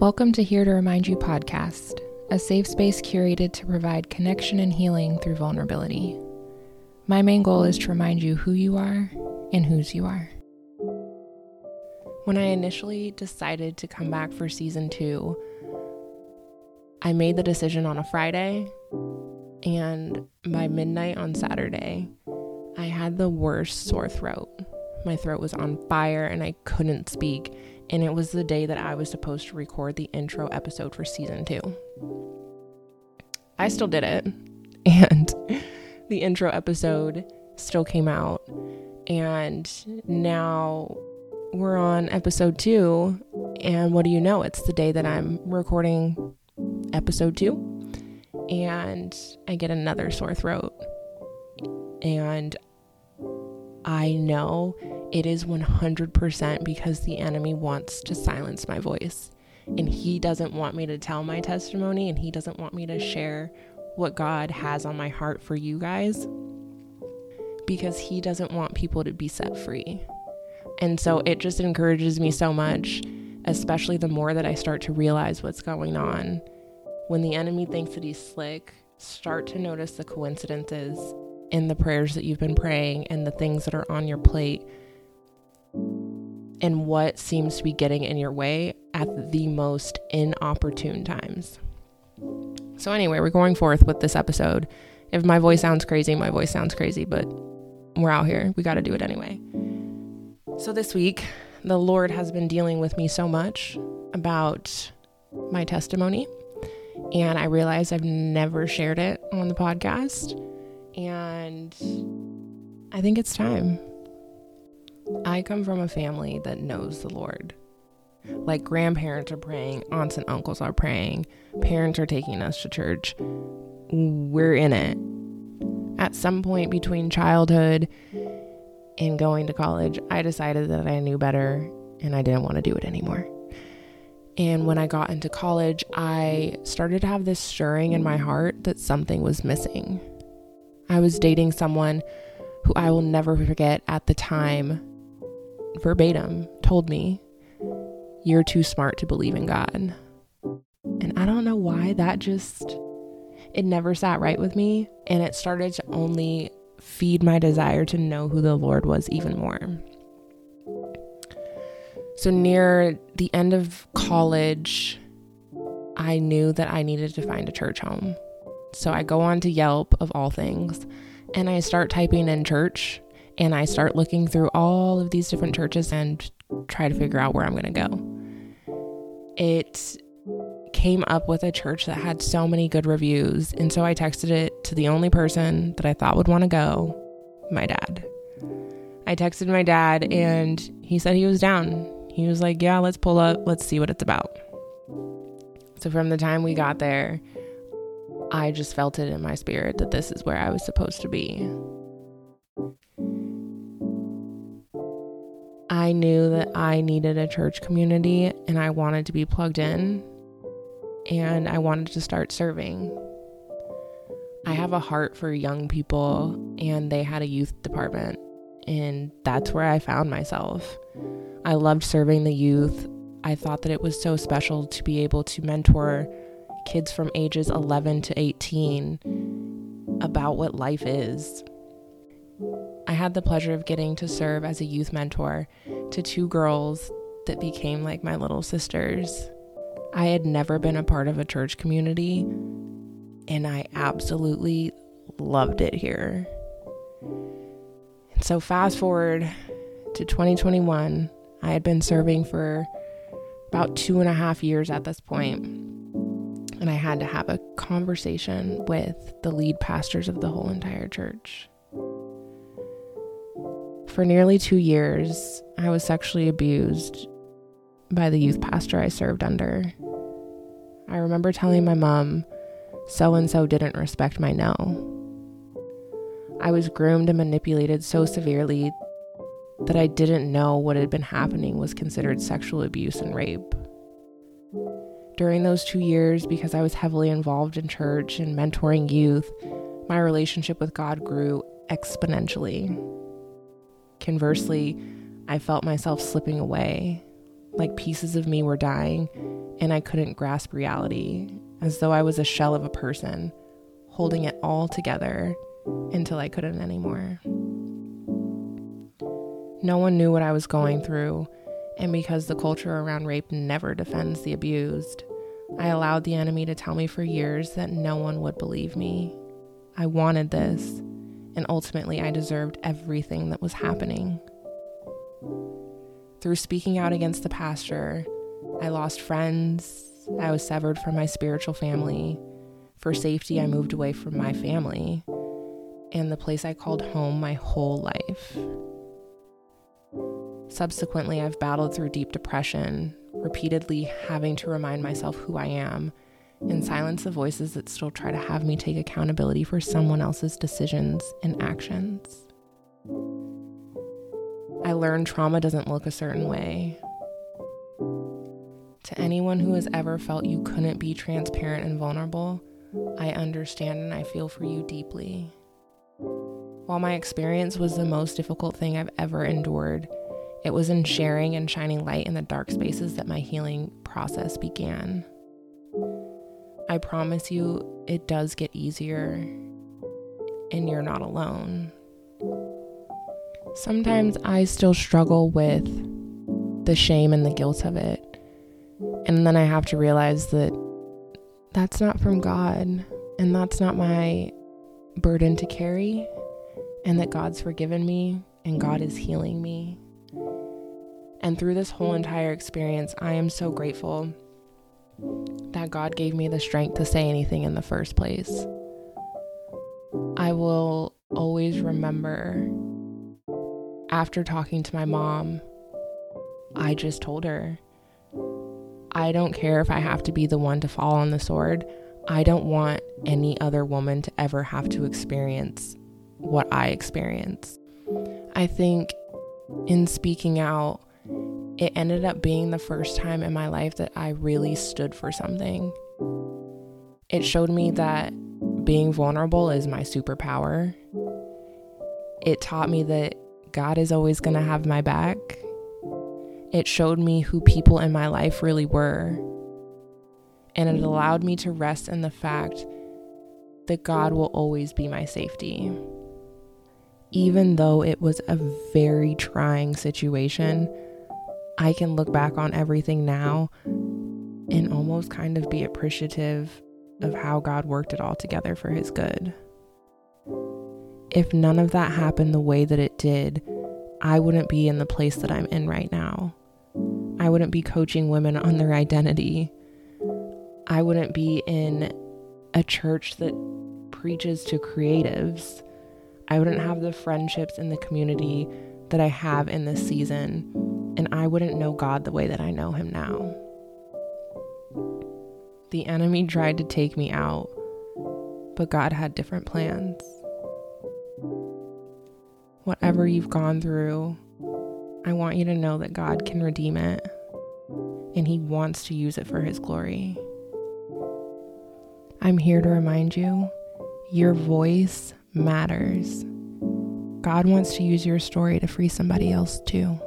Welcome to Here to Remind You podcast, a safe space curated to provide connection and healing through vulnerability. My main goal is to remind you who you are and whose you are. When I initially decided to come back for season two, I made the decision on a Friday, and by midnight on Saturday, I had the worst sore throat. My throat was on fire and I couldn't speak, and it was the day that I was supposed to record the intro episode for season two. I still did it, and the intro episode still came out, and now we're on episode two. And what do you know? It's the day that I'm recording episode two, and I get another sore throat. And I know it is 100% because the enemy wants to silence my voice. And he doesn't want me to tell my testimony, and he doesn't want me to share what God has on my heart for you guys because he doesn't want people to be set free. And so it just encourages me so much, especially the more that I start to realize what's going on. When the enemy thinks that he's slick, start to notice the coincidences in the prayers that you've been praying and the things that are on your plate and what seems to be getting in your way at the most inopportune times. So, anyway, we're going forth with this episode. If my voice sounds crazy, my voice sounds crazy, but we're out here. We got to do it anyway. So, this week, the Lord has been dealing with me so much about my testimony, and I realized I've never shared it on the podcast, and I think it's time. I come from a family that knows the Lord. Like grandparents are praying, aunts and uncles are praying, parents are taking us to church. We're in it. At some point between childhood and going to college, I decided that I knew better and I didn't want to do it anymore. And when I got into college, I started to have this stirring in my heart that something was missing. I was dating someone who I will never forget at the time, verbatim, told me you're too smart to believe in God. And I don't know why that just, it never sat right with me. And it started to only feed my desire to know who the Lord was even more. So, near the end of college, I knew that I needed to find a church home. So, I go on to Yelp, of all things, and I start typing in church and I start looking through all of these different churches and try to figure out where I'm going to go it came up with a church that had so many good reviews. And so I texted it to the only person that I thought would want to go my dad. I texted my dad and he said he was down. He was like, Yeah, let's pull up, let's see what it's about. So from the time we got there, I just felt it in my spirit that this is where I was supposed to be. I knew that I needed a church community and I wanted to be plugged in and I wanted to start serving. I have a heart for young people and they had a youth department and that's where I found myself. I loved serving the youth. I thought that it was so special to be able to mentor kids from ages 11 to 18 about what life is. I had the pleasure of getting to serve as a youth mentor to two girls that became like my little sisters. I had never been a part of a church community, and I absolutely loved it here. And so, fast forward to 2021, I had been serving for about two and a half years at this point, and I had to have a conversation with the lead pastors of the whole entire church. For nearly two years, I was sexually abused by the youth pastor I served under. I remember telling my mom, so and so didn't respect my no. I was groomed and manipulated so severely that I didn't know what had been happening was considered sexual abuse and rape. During those two years, because I was heavily involved in church and mentoring youth, my relationship with God grew exponentially. Conversely, I felt myself slipping away, like pieces of me were dying, and I couldn't grasp reality, as though I was a shell of a person, holding it all together until I couldn't anymore. No one knew what I was going through, and because the culture around rape never defends the abused, I allowed the enemy to tell me for years that no one would believe me. I wanted this, and ultimately I deserved everything that was happening. Through speaking out against the pastor, I lost friends, I was severed from my spiritual family. For safety, I moved away from my family and the place I called home my whole life. Subsequently, I've battled through deep depression, repeatedly having to remind myself who I am and silence the voices that still try to have me take accountability for someone else's decisions and actions. I learned trauma doesn't look a certain way. To anyone who has ever felt you couldn't be transparent and vulnerable, I understand and I feel for you deeply. While my experience was the most difficult thing I've ever endured, it was in sharing and shining light in the dark spaces that my healing process began. I promise you, it does get easier, and you're not alone. Sometimes I still struggle with the shame and the guilt of it. And then I have to realize that that's not from God, and that's not my burden to carry, and that God's forgiven me and God is healing me. And through this whole entire experience, I am so grateful that God gave me the strength to say anything in the first place. I will always remember after talking to my mom, I just told her, I don't care if I have to be the one to fall on the sword. I don't want any other woman to ever have to experience what I experience. I think in speaking out, it ended up being the first time in my life that I really stood for something. It showed me that being vulnerable is my superpower. It taught me that God is always going to have my back. It showed me who people in my life really were. And it allowed me to rest in the fact that God will always be my safety. Even though it was a very trying situation, I can look back on everything now and almost kind of be appreciative of how God worked it all together for his good. If none of that happened the way that it did, I wouldn't be in the place that I'm in right now. I wouldn't be coaching women on their identity. I wouldn't be in a church that preaches to creatives. I wouldn't have the friendships in the community that I have in this season and I wouldn't know God the way that I know Him now. The enemy tried to take me out, but God had different plans. Whatever you've gone through, I want you to know that God can redeem it and He wants to use it for His glory. I'm here to remind you your voice matters. God wants to use your story to free somebody else too.